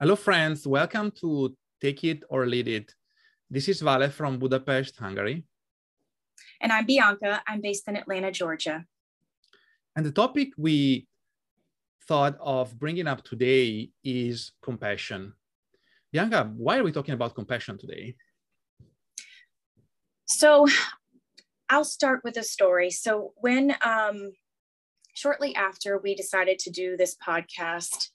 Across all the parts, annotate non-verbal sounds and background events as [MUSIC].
Hello, friends. Welcome to Take It or Lead It. This is Vale from Budapest, Hungary. And I'm Bianca. I'm based in Atlanta, Georgia. And the topic we thought of bringing up today is compassion. Bianca, why are we talking about compassion today? So I'll start with a story. So when um, shortly after we decided to do this podcast,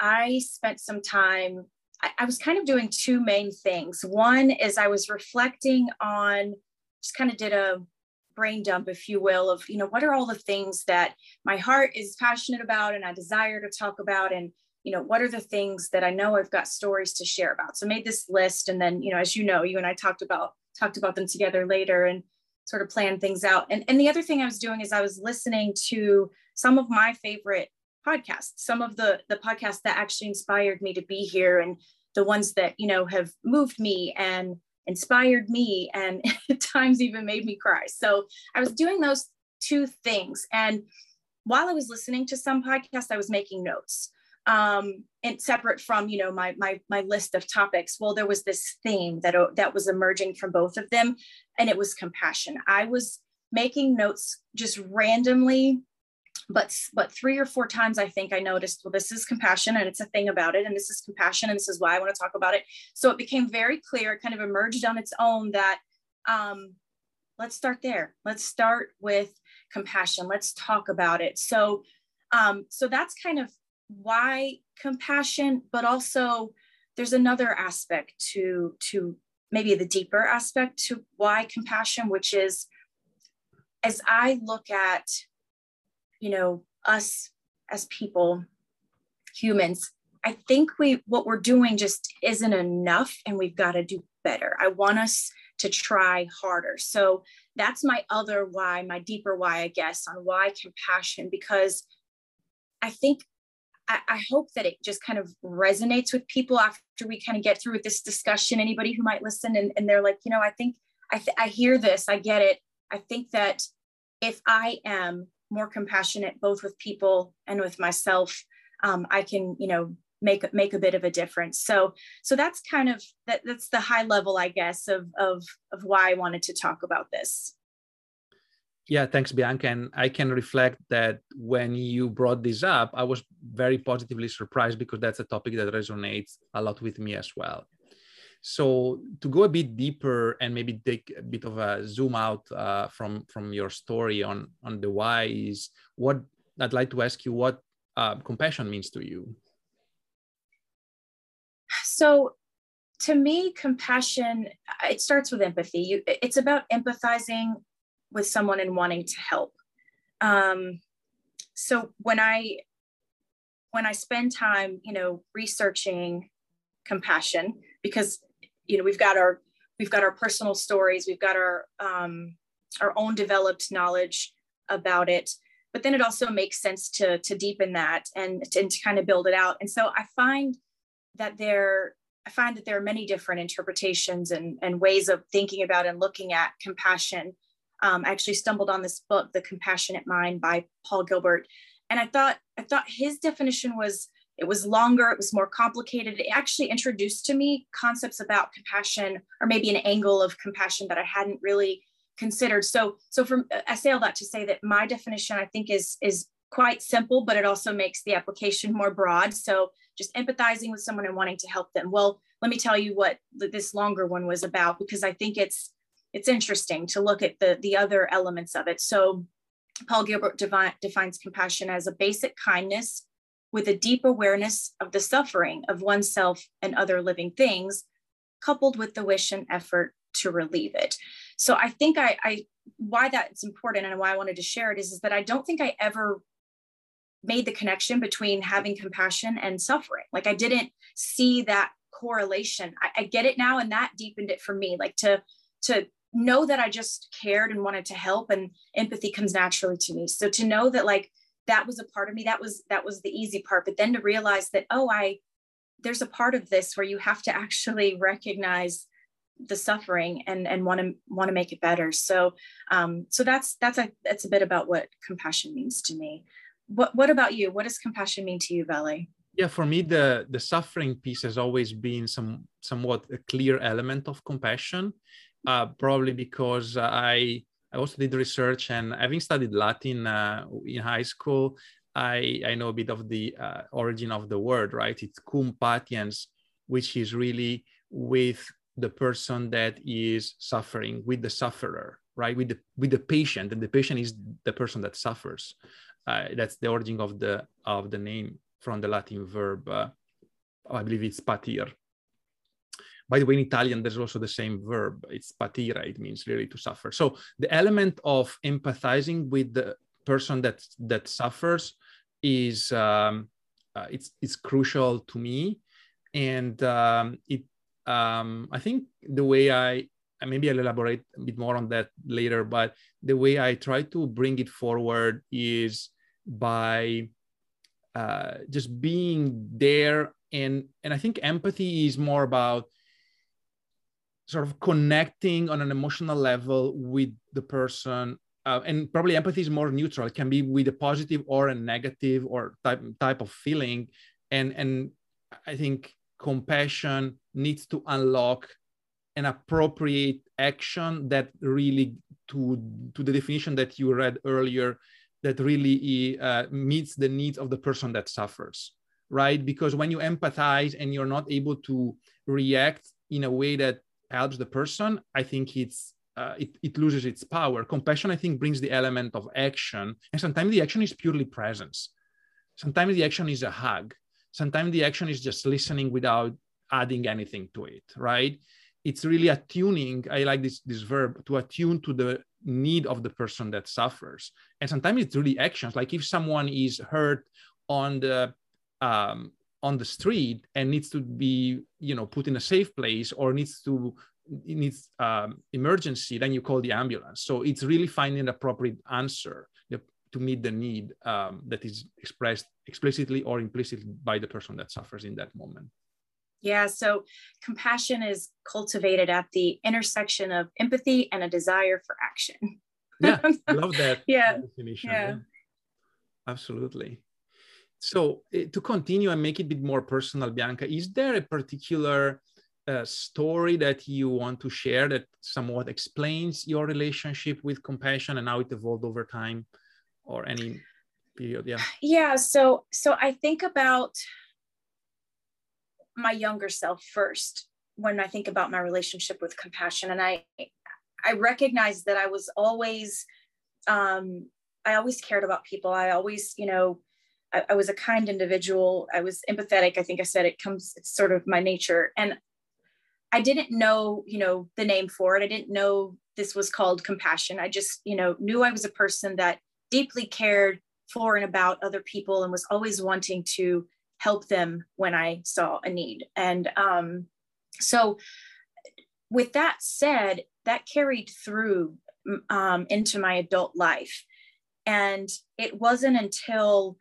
I spent some time, I, I, was kind of doing two main things. One is I was reflecting on, just kind of did a brain dump, if you will, of, you know, what are all the things that my heart is passionate about and I desire to talk about? And, you know, what are the things that I know I've got stories to share about? So I made this list. And then, you know, as you know, you and I talked about, talked about them together later and sort of planned things out. And, and the other thing I was doing is I was listening to some of my favorite podcasts, some of the the podcasts that actually inspired me to be here and the ones that, you know, have moved me and inspired me and [LAUGHS] at times even made me cry. So I was doing those two things. And while I was listening to some podcasts, I was making notes. Um, and separate from you know my my my list of topics well there was this theme that that was emerging from both of them and it was compassion i was making notes just randomly but but three or four times i think i noticed well this is compassion and it's a thing about it and this is compassion and this is why i want to talk about it. So it became very clear it kind of emerged on its own that um, let's start there. Let's start with compassion. Let's talk about it. So um, so that's kind of why compassion but also there's another aspect to to maybe the deeper aspect to why compassion which is as i look at you know, us as people, humans, I think we what we're doing just isn't enough and we've got to do better. I want us to try harder. So that's my other why, my deeper why, I guess, on why compassion, because I think I, I hope that it just kind of resonates with people after we kind of get through with this discussion. Anybody who might listen and, and they're like, you know, I think I, th- I hear this, I get it. I think that if I am more compassionate both with people and with myself um, i can you know make make a bit of a difference. So so that's kind of that that's the high level i guess of of of why i wanted to talk about this. Yeah thanks bianca. And i can reflect that when you brought this up i was very positively surprised because that's a topic that resonates a lot with me as well so to go a bit deeper and maybe take a bit of a zoom out uh, from from your story on on the why is what I'd like to ask you what uh, compassion means to you. So to me, compassion it starts with empathy. You, it's about empathizing with someone and wanting to help. Um, so when I when I spend time, you know, researching compassion, because you know we've got our we've got our personal stories we've got our um, our own developed knowledge about it. But then it also makes sense to to deepen that and, and to kind of build it out. And so i find that there i find that there are many different interpretations and, and ways of thinking about and looking at compassion. Um, i actually stumbled on this book the compassionate mind by paul gilbert. And i thought i thought his definition was it was longer, it was more complicated. It actually introduced to me concepts about compassion or maybe an angle of compassion that I hadn't really considered. So, so from I say all that to say that my definition I think is is quite simple, but it also makes the application more broad. So just empathizing with someone and wanting to help them. Well, let me tell you what this longer one was about because I think it's it's interesting to look at the the other elements of it. So Paul Gilbert devi- defines compassion as a basic kindness with a deep awareness of the suffering of oneself and other living things, coupled with the wish and effort to relieve it. So I think I, I why that's important and why I wanted to share it is, is that I don't think I ever made the connection between having compassion and suffering. Like I didn't see that correlation. I, I get it now, and that deepened it for me. Like to to know that I just cared and wanted to help, and empathy comes naturally to me. So to know that like that was a part of me that was that was the easy part. But then to realize that oh i there's a part of this where you have to [LAUGHS] actually recognize the suffering and and want to want to make it better. So um so that's that's a that's a bit about what compassion means to me. What what about you? What does compassion mean to you Vale? Yeah, for me, the the suffering piece has always been some somewhat a clear element of compassion, uh, probably because I I also did research and having studied Latin uh, in high school, I, I know a bit of the uh, origin of the word, right? It's cum patiens, which is really with the person that is suffering, with the sufferer, right? With the with the patient, and the patient is the person that suffers. Uh, that's the origin of the of the name from the Latin verb. Uh, I believe it's patir. By the way, in Italian, there's also the same verb. It's patira. It means really to suffer. So the element of empathizing with the person that that suffers is um, uh, it's it's crucial to me, and um, it um, I think the way I maybe I'll elaborate a bit more on that later, but the way I try to bring it forward is by uh, just being there and and I think empathy is more about sort of connecting on an emotional level with the person uh, and probably empathy is more neutral. It can be with a positive or a negative or type type of feeling. And and i think compassion needs to unlock an appropriate action that really to to the definition that you read earlier that really uh, meets the needs of the person that suffers right? Because when you empathize and you're not able to react in a way that helps the person i think it's uh, it, it loses its power. Compassion, I think, brings the element of action. And sometimes the action is purely presence. Sometimes the action is a hug. Sometimes the action is just listening without adding anything to it, right? It's really attuning. I like this, this verb to attune to the need of the person that suffers. And sometimes it's really actions. Like if someone is hurt on the um, on the street and needs to be you know put in a safe place or needs to needs um, emergency, then you call the ambulance. So it's really finding the appropriate answer to meet the need um, that is expressed explicitly or implicitly by the person that suffers in that moment. Yeah, so compassion is cultivated at the intersection of empathy and a desire for action. yeah, I [LAUGHS] love that yeah. definition. Yeah. yeah. Absolutely. So uh, to continue and make it a bit more personal, Bianca, is there a particular a story that you want to share that somewhat explains your relationship with compassion and how it evolved over time or any period? Yeah. Yeah so so i think about my younger self first when i think about my relationship with compassion and i i recognize that i was always um i always cared about people. I always you know I, I was a kind individual i was empathetic i think i said it comes it's sort of my nature and I didn't know, you know, the name for it. I didn't know this was called compassion. I just, you know, knew I was a person that deeply cared for and about other people and was always wanting to help them when I saw a need. And um, so, with that said, that carried through um, into my adult life. And it wasn't until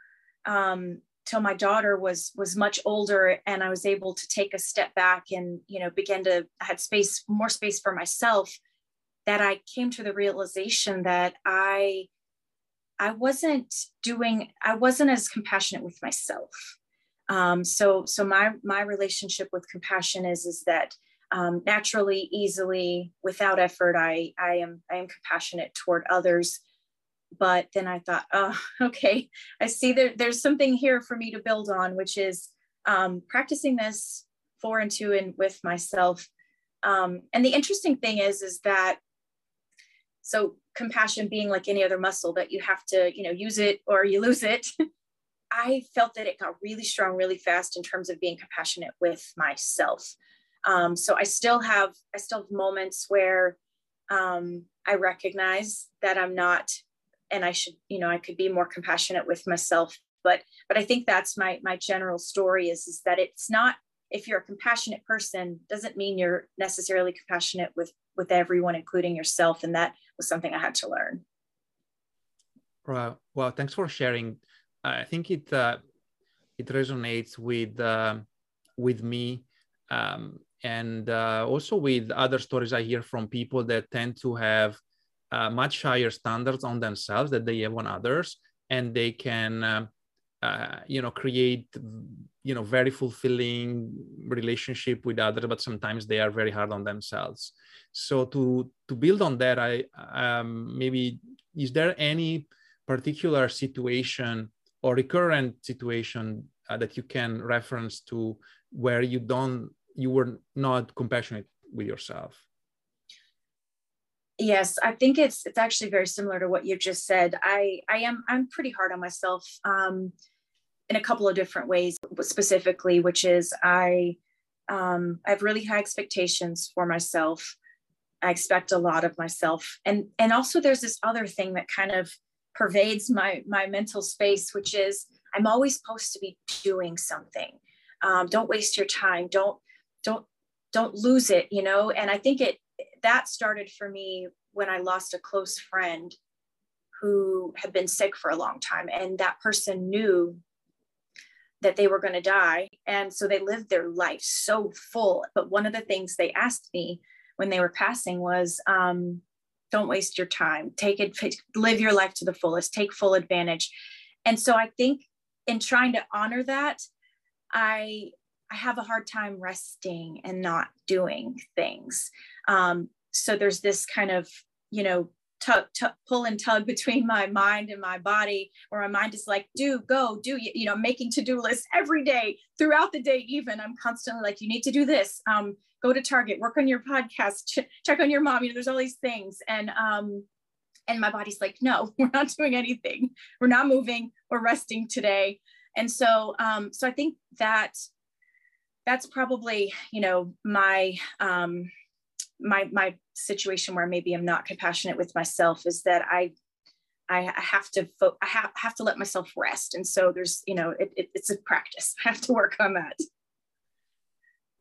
um, till my daughter was was much older and i was able to take a step back and you know begin to had space more space for myself that i came to the realization that i i wasn't doing i wasn't as compassionate with myself. Um, so so my my relationship with compassion is is that um, naturally easily without effort i i am i am compassionate toward others but then I thought, oh, [LAUGHS] okay, I see that there's something here for me to build on, which is um, practicing this for and to and with myself. Um, and the interesting thing is, is that so compassion being like any other muscle that you have to, you know, use it or you lose it. [LAUGHS] I felt that it got really strong really fast in terms of being compassionate with myself. Um, so I still have I still have moments where um, I recognize that I'm not and I should, you know, I could be more compassionate with myself. But but I think that's my my general story is is that it's not if you're a compassionate person doesn't mean you're necessarily compassionate with with everyone including yourself and that was something i had to learn Right. well thanks for sharing i think it uh, it resonates with uh, with me um, and uh, also with other stories i hear from people that tend to have uh, much higher standards on themselves that they have on others and they can uh, uh, you know create you know very fulfilling relationship with others but sometimes they are very hard on themselves. So to to build on that i um, maybe is there any particular situation or recurrent situation uh, that you can reference to where you don't you were not compassionate with yourself yes i think it's it's actually very similar to what you just said. I i am i'm pretty hard on myself um in a couple of different ways specifically which is i um i have really high expectations for myself. I expect a lot of myself. And and also there's this other thing that kind of pervades my my mental space which is i'm always supposed to be doing something. Um, don't waste your time. Don't don't don't lose it you know? And i think it that started for me when I lost a close friend who had been sick for a long time. And that person knew that they were going to die. And so they lived their life so full. But one of the things they asked me when they were passing was, um, don't waste your time. Take it, live your life to the fullest, take full advantage. And so I think in trying to honor that, I I have a hard time resting and not doing things. Um, so there's this kind of, you know, tug, tug, pull and tug [LAUGHS] between my mind and my body, where my mind is like, do, go, do, you know, making to-do lists every day, throughout the day, even I'm constantly like, you need to do this. Um, go to Target, work on your podcast, ch- check on your mom. You know, there's all these things. And um, and my body's like, no, [LAUGHS] we're not doing anything. We're not moving. We're resting today. And so, um, so I think that that's probably, you know, my um, my my situation where maybe I'm not compassionate with myself is that I I have to fo- I have, have to let myself rest, and so there's you know it, it, it's a practice. [LAUGHS] I have to work on that.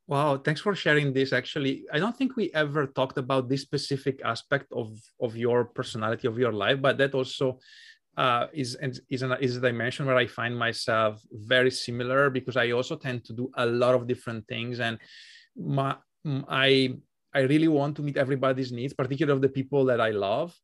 Wow, thanks for sharing this. Actually, I don't think we ever talked about this specific aspect of of your personality of your life, but that also uh, is is an, is a dimension where I find myself very similar because I also tend to do a lot of different things, and my I I really want to meet everybody's needs, particularly of the people that I love,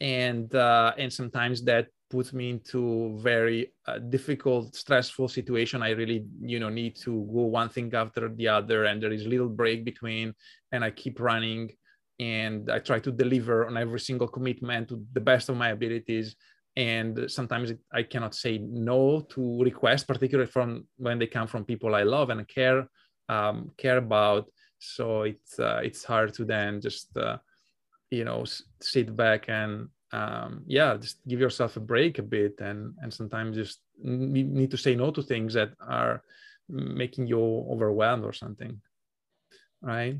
and uh, and sometimes that puts me into very uh, difficult, stressful situation. I really you know need to go one thing after the other, and there is little break between, and I keep running, and I try to deliver on every single commitment to the best of my abilities. And sometimes I cannot say no to requests, particularly from when they come from people I love and care um, care about. So it's uh, it's hard to then just uh, you know sit back and um, yeah just give yourself a break a bit. And and sometimes just need to say no to things that are making you overwhelmed or something right?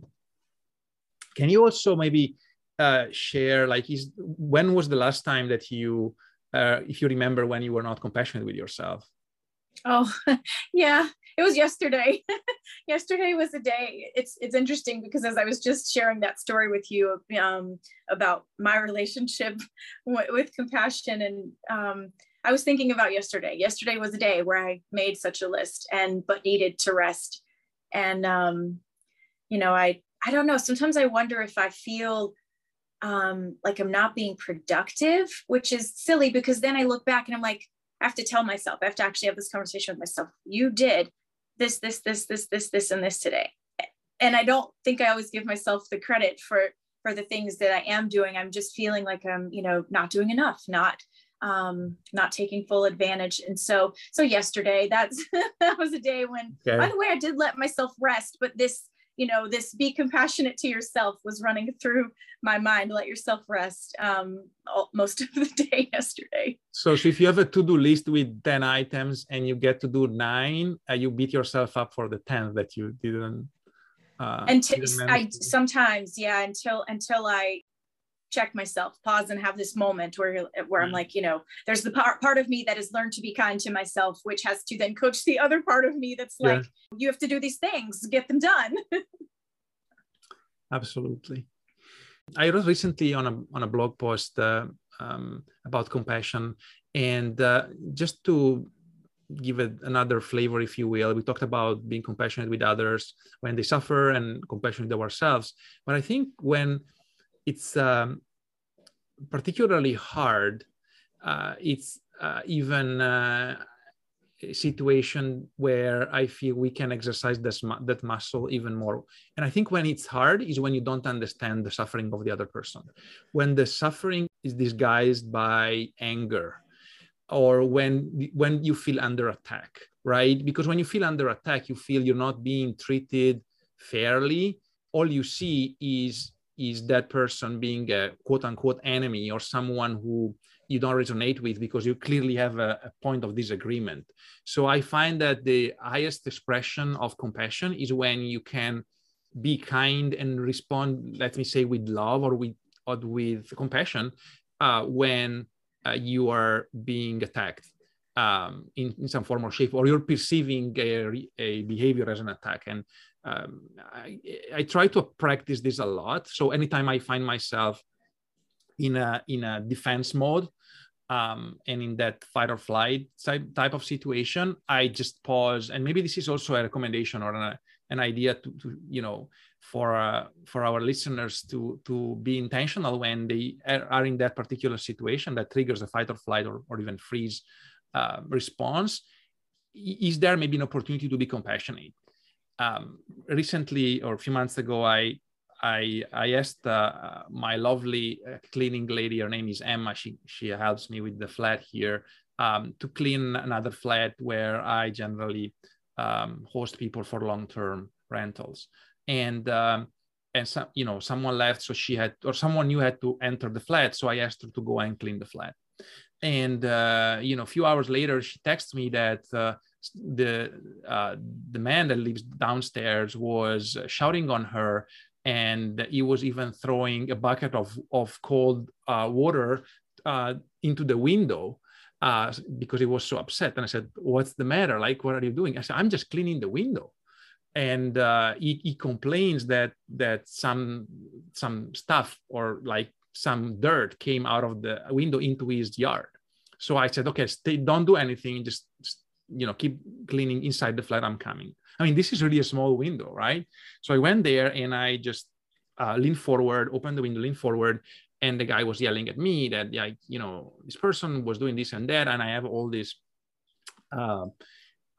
Can you also maybe uh, share like is when was the last time that you uh, if you remember when you were not compassionate with yourself oh [LAUGHS] yeah it was yesterday. [LAUGHS] yesterday was a day. It's it's interesting because as I was just sharing that story with you um, about my relationship [LAUGHS] w- with compassion, and um, I was thinking about yesterday. Yesterday was a day where I made such a list and but needed to rest, and um, you know, I I don't know. Sometimes I wonder if I feel um, like I'm not being productive, which is silly because then I look back and I'm like, I have to tell myself, I have to actually have this conversation with myself. You did this, this, this, this, this, this, and this today. And I don't think I always give myself the credit for for the things that I am doing. I'm just feeling like I'm, you know, not doing enough, not um not taking full advantage and so so yesterday that's [LAUGHS] that was a day when okay. by the way i did let myself rest but this you know this be compassionate to yourself was running through my mind let yourself rest um, all, most [LAUGHS] of the day yesterday. So, so if you have a to-do list with 10 items and you get to do nine uh, you beat yourself up for the 10 that you didn't uh, and t- I sometimes yeah until until I check myself, pause and have this moment where where I'm mm. like, you know, there's the part part of me that has learned to be kind to myself, which has to then coach the other part of me that's yeah. like, you have to do these things, get them done. [LAUGHS] Absolutely. I wrote recently on a on a blog post uh, um, about compassion, and uh, just to give it another flavor, if you will, we talked about being compassionate with others when they suffer and compassionate with ourselves. But I think when it's um, particularly hard. Uh, it's uh, even uh, situation where I feel we can exercise this, that muscle even more. And I think when it's hard is when you don't understand the suffering of the other person. When the suffering is disguised by anger or when when you feel under attack, right? Because when you feel under attack, you feel you're not being treated fairly. All you see is is that person being a quote unquote enemy or someone who you don't resonate with because you clearly have a, a, point of disagreement. So I find that the highest expression of compassion is when you can be kind and respond, let me say, with love or with or with compassion uh, when uh, you are being attacked um, in, in some form or shape, or you're perceiving a, a behavior as an attack. And um, I, I try to practice this a lot. So anytime I find myself in a in a defense mode, um, and in that fight or flight type, of situation, I just pause. And maybe this is also a recommendation or an, an idea to, to, you know, for uh, for our listeners to to be intentional when they are in that particular situation that triggers a fight or flight or, or even freeze uh, response. Is there maybe an opportunity to be compassionate? Um, recently, or a few months ago, I I I asked uh, my lovely uh, cleaning lady. Her name is Emma. She she helps me with the flat here um, to clean another flat where I generally um, host people for long term rentals. And um, and some you know someone left, so she had or someone new had to enter the flat. So I asked her to go and clean the flat. And uh, you know, a few hours later, she texted me that uh, the uh, the man that lives downstairs was shouting on her and he was even throwing a bucket of, of cold uh, water uh, into the window uh, because he was so upset. And I said, What's the matter? Like, what are you doing? I said, I'm just cleaning the window. And uh, he, he complains that that some some stuff or like some dirt came out of the window into his yard. So I said, okay, stay, don't do anything. Just, just you know, keep cleaning inside the flat. I'm coming. I mean, this is really a small window, right? So I went there and I just uh, leaned forward, opened the window, leaned forward, and the guy was yelling at me that, like, you know, this person was doing this and that, and I have all these uh,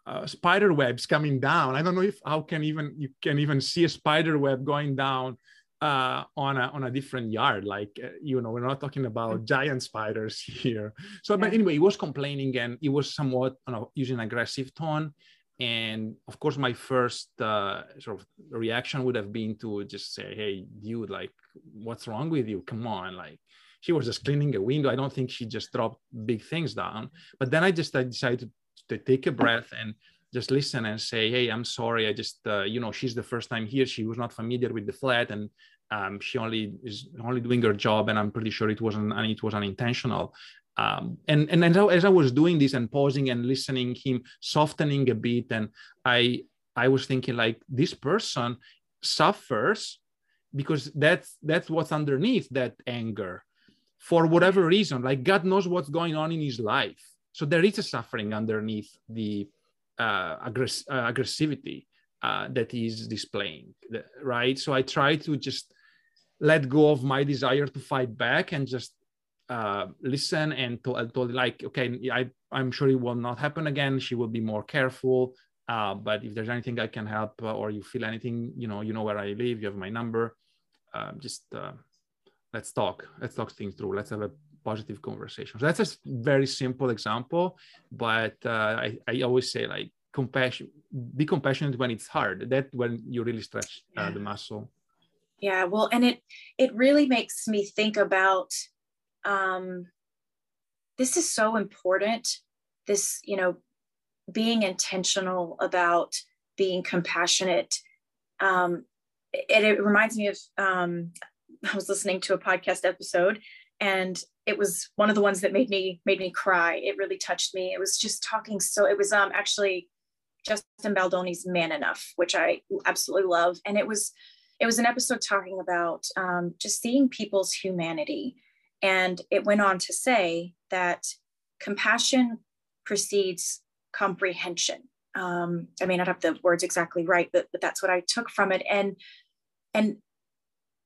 uh, spider webs coming down. I don't know if how can even you can even see a spider web going down uh, on a on a different yard. Like uh, you know, we're not talking about giant spiders [LAUGHS] here. So, but anyway, he was complaining and he was somewhat you know, using aggressive tone. And of course my first uh, sort of reaction would have been to just say hey dude like what's wrong with you? Come on. Like she was just cleaning a window. I don't think she just dropped big things down. But then i just I decided to take a breath and just listen and say hey i'm sorry i just uh, you know she's the first time here she was not familiar with the flat and um, she only is only doing her job and i'm pretty sure it wasn't and it was unintentional. Um, and and as I, as I was doing this and pausing and listening him softening a bit and i i was thinking like this person suffers because that's that's what's underneath that anger for whatever reason like god knows what's going on in his life. So there is a suffering underneath the uh, aggress- uh, aggressivity uh, that he's displaying right so i try to just let go of my desire to fight back and just uh, listen and to, told like, okay, I, I'm sure it will not happen again. She will be more careful. Uh, but if there's anything I can help uh, or you feel anything, you know, you know where I live, you have my number. Uh, just uh, let's talk. Let's talk things through. Let's have a positive conversation. So that's a very simple example, but I, I always say like compassion, be compassionate when it's hard. That when you really stretch yeah. the muscle. Yeah, well, and it it really makes me think about um, this is so important. This, you know, being intentional about being compassionate. Um, it, it reminds me of, um, I was listening to a podcast episode and it was one of the ones that made me made me cry. It really touched me. It was just talking so it was um actually Justin Baldoni's Man Enough, which I absolutely love. And it was it was an episode talking about um, just seeing people's humanity and it went on to say that compassion precedes comprehension. Um, I may not have the words exactly right, but, but that's what I took from it. And and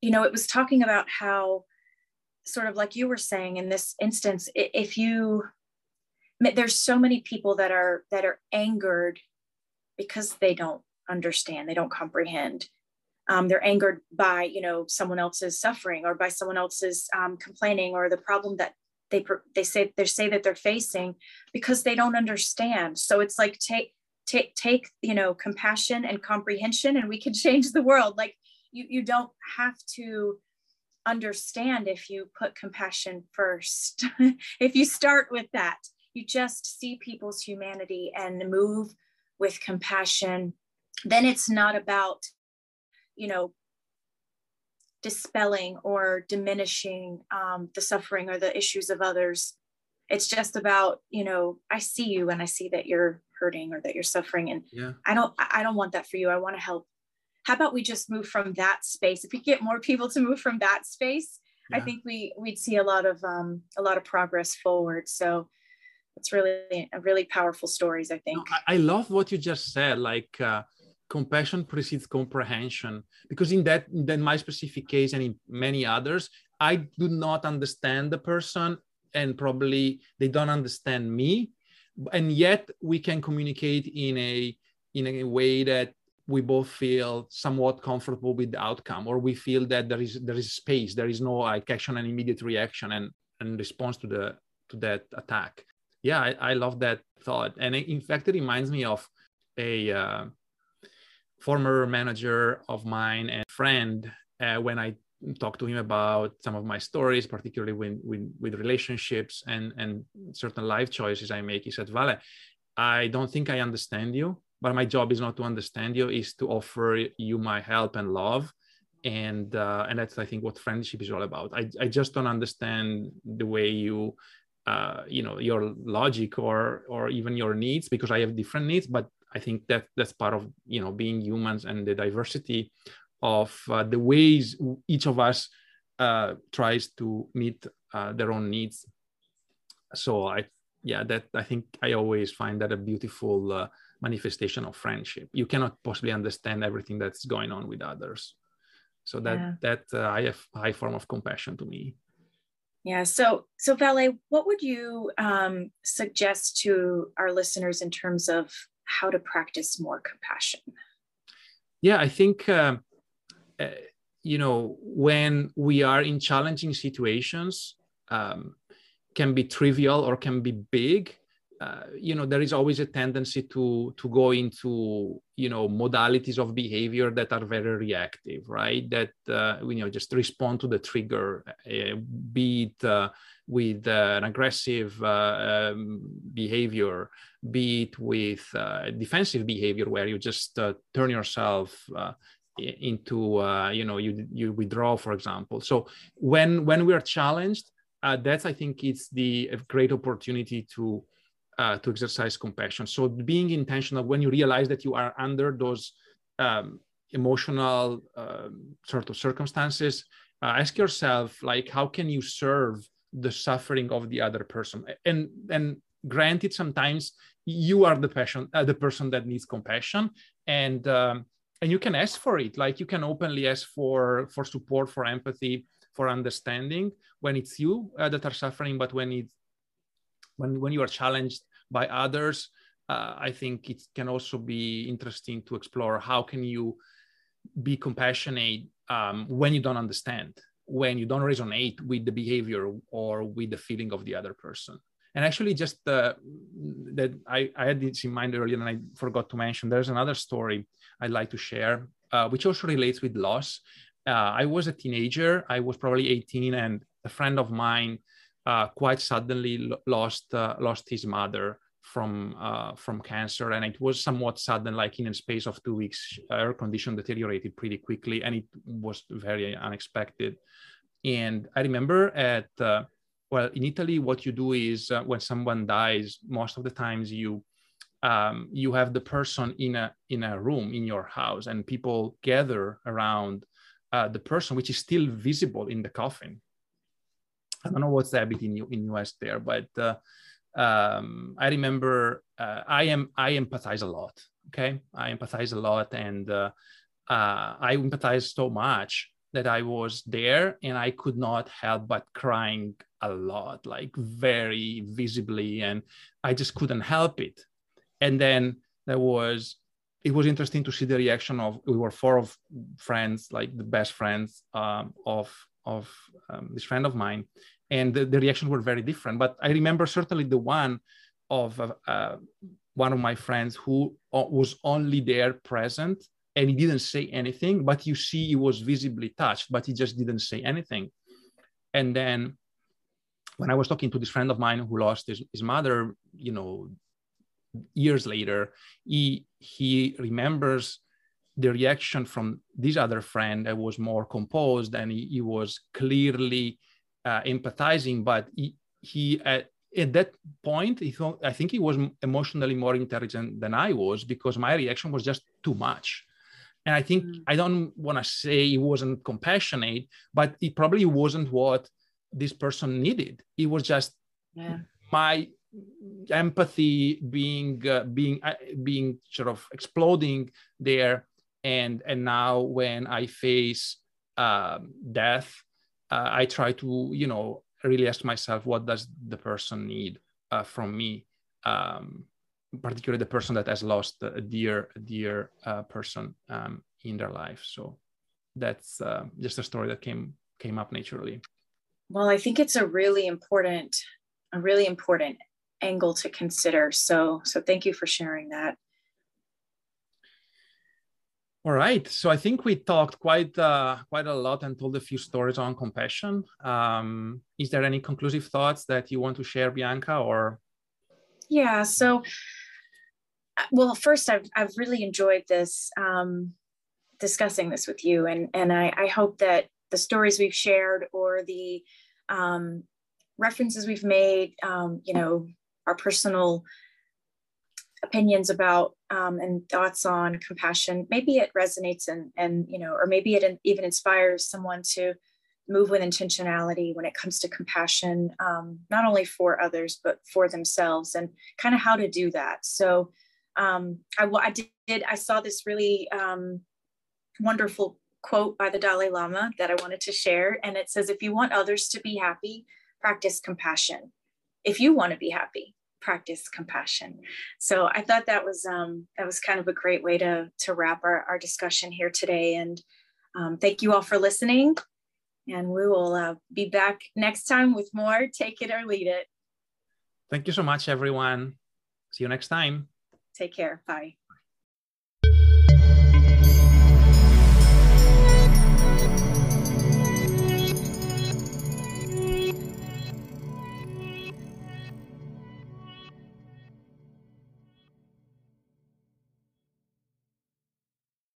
you know, it was talking about how sort of like you were saying in this instance, if you there's so many people that are that are angered because they don't understand they don't comprehend. Um, they're angered by you know someone else's suffering or by someone else's um, complaining or the problem that they they say they say that they're facing because they don't understand. So it's like take take take you know compassion and comprehension and we can [LAUGHS] change the world. Like you you don't have to understand if you put compassion first. [LAUGHS] If you start with that you just see people's humanity and move with compassion. Then it's not about you know dispelling or diminishing um, the suffering or the issues of others. It's just about you know i see you and i see that you're hurting or that you're suffering and yeah. i don't i don't want that for you. I want to help how about we just move from that space? If we get more people to move from that space yeah. i think we we'd see a lot of um a lot of progress forward. So it's really a really powerful stories i think. I love what you just said like uh, compassion precedes comprehension. Because in that in my specific case and in many others i do not understand the person and probably they don't understand me. And yet we can communicate in a in a way that we both feel somewhat comfortable with the outcome or we feel that there is there is space there is no like action and immediate reaction and and response to the to that attack. Yeah i, I love that thought. And in fact it reminds me of a uh, former manager of mine and friend uh, when i talked to him about some of my stories particularly when, when, with relationships and and certain life choices i make. He said vale i don't think i understand you but my job is not to understand you is to offer you my help and love. And uh, and that's i think what friendship is all about. I, I just don't understand the way you uh, you know your logic or or even your needs because i have different needs but i think that that's part of you know being humans and the diversity of uh, the ways each of us uh, tries to meet uh, their own needs. So i yeah that i think i always find that a beautiful uh, manifestation of friendship you cannot possibly understand everything that's going on with others so that yeah. that uh, i have high form of compassion to me yeah. So, so Vale, what would you um, suggest to our listeners in terms of how to practice more compassion? Yeah, I think uh, uh, you know when we are in challenging situations, um, can be trivial or can be big uh, you know there is always a tendency to to go into you know modalities of behavior that are very reactive right? That uh, you know just respond to the trigger uh, be it uh, with uh, an aggressive um, behavior be it with defensive behavior where you just turn yourself into you know you you withdraw for example. So when when we are challenged that's i think it's the great opportunity to uh, to exercise compassion. So being intentional when you realize that you are under those um, emotional um, sort of circumstances, uh, ask yourself like, how can you serve the suffering of the other person? And and granted, sometimes you are the passion, uh, the person that needs compassion, and um, and you can ask for it. Like you can openly ask for for support, for empathy, for understanding when it's you uh, that are suffering, but when it's when when you are challenged by others uh, i think it can also be interesting to explore how can you be compassionate um, when you don't understand when you don't resonate with the behavior or with the feeling of the other person. And actually just uh, that I, I had this in mind earlier and i forgot to mention there's another story i'd like to share uh, which also relates with loss. Uh, i was a teenager. I was probably 18 and a friend of mine uh, quite suddenly lost uh, lost his mother from uh, from cancer, and it was somewhat sudden. Like in a space of two weeks, her condition deteriorated pretty quickly, and it was very unexpected. And I remember at uh, well in Italy, what you do is uh, when someone dies, most of the times you um, you have the person in a in a room in your house, and people gather around uh, the person, which is still visible in the coffin I don't know what's the habit in in US there, but uh, um, I remember uh, I am I empathize a lot. Okay, I empathize a lot, and uh, uh, I empathize so much that I was there and I could not help but crying a lot, like very visibly, and I just couldn't help it. And then there was it was interesting to see the reaction of we were four of friends, like the best friends um, of of um, this friend of mine, and the, the, reactions were very different. But I remember certainly the one of uh, uh one of my friends who uh, was only there present and he didn't say anything, but you see he was visibly touched, but he just didn't say anything. And then when I was talking to this friend of mine who lost his, his mother, you know, years later, he he remembers the reaction from this other friend that was more composed and he, he was clearly uh, empathizing, but he, he at, at that point, he thought, I think he was emotionally more intelligent than I was because my reaction was just too much. And I think mm. I don't want to say he wasn't compassionate, but it probably wasn't what this person needed. It was just yeah. my empathy being uh, being uh, being sort of exploding there and and now when i face uh, death uh, i try to you know really ask myself what does the person need uh, from me um, particularly the person that has lost a dear a dear uh, person um, in their life so that's just a story that came came up naturally well i think it's a really important a really important angle to consider. So, so thank you for sharing that. All right. So I think we talked quite uh, quite a lot and told a few stories on compassion. Um, is there any conclusive thoughts that you want to share, Bianca? Or yeah. So, well, first, I've I've really enjoyed this um, discussing this with you, and and I, I hope that the stories we've shared or the um, references we've made, um, you know, our personal opinions about um, and thoughts on compassion maybe it resonates and and you know or maybe it even inspires someone to move with intentionality when it comes to compassion um, not only for others but for themselves and kind of how to do that. So um, I, I did i saw this really um, wonderful quote by the dalai lama that i wanted to share and it says if you want others to be happy practice compassion. If you want to be happy practice compassion. So i thought that was um, that was kind of a great way to to wrap our, our discussion here today. And um, thank you all for listening. And we will uh, be back next time with more take it or lead it. Thank you so much everyone. See you next time. Take care. Bye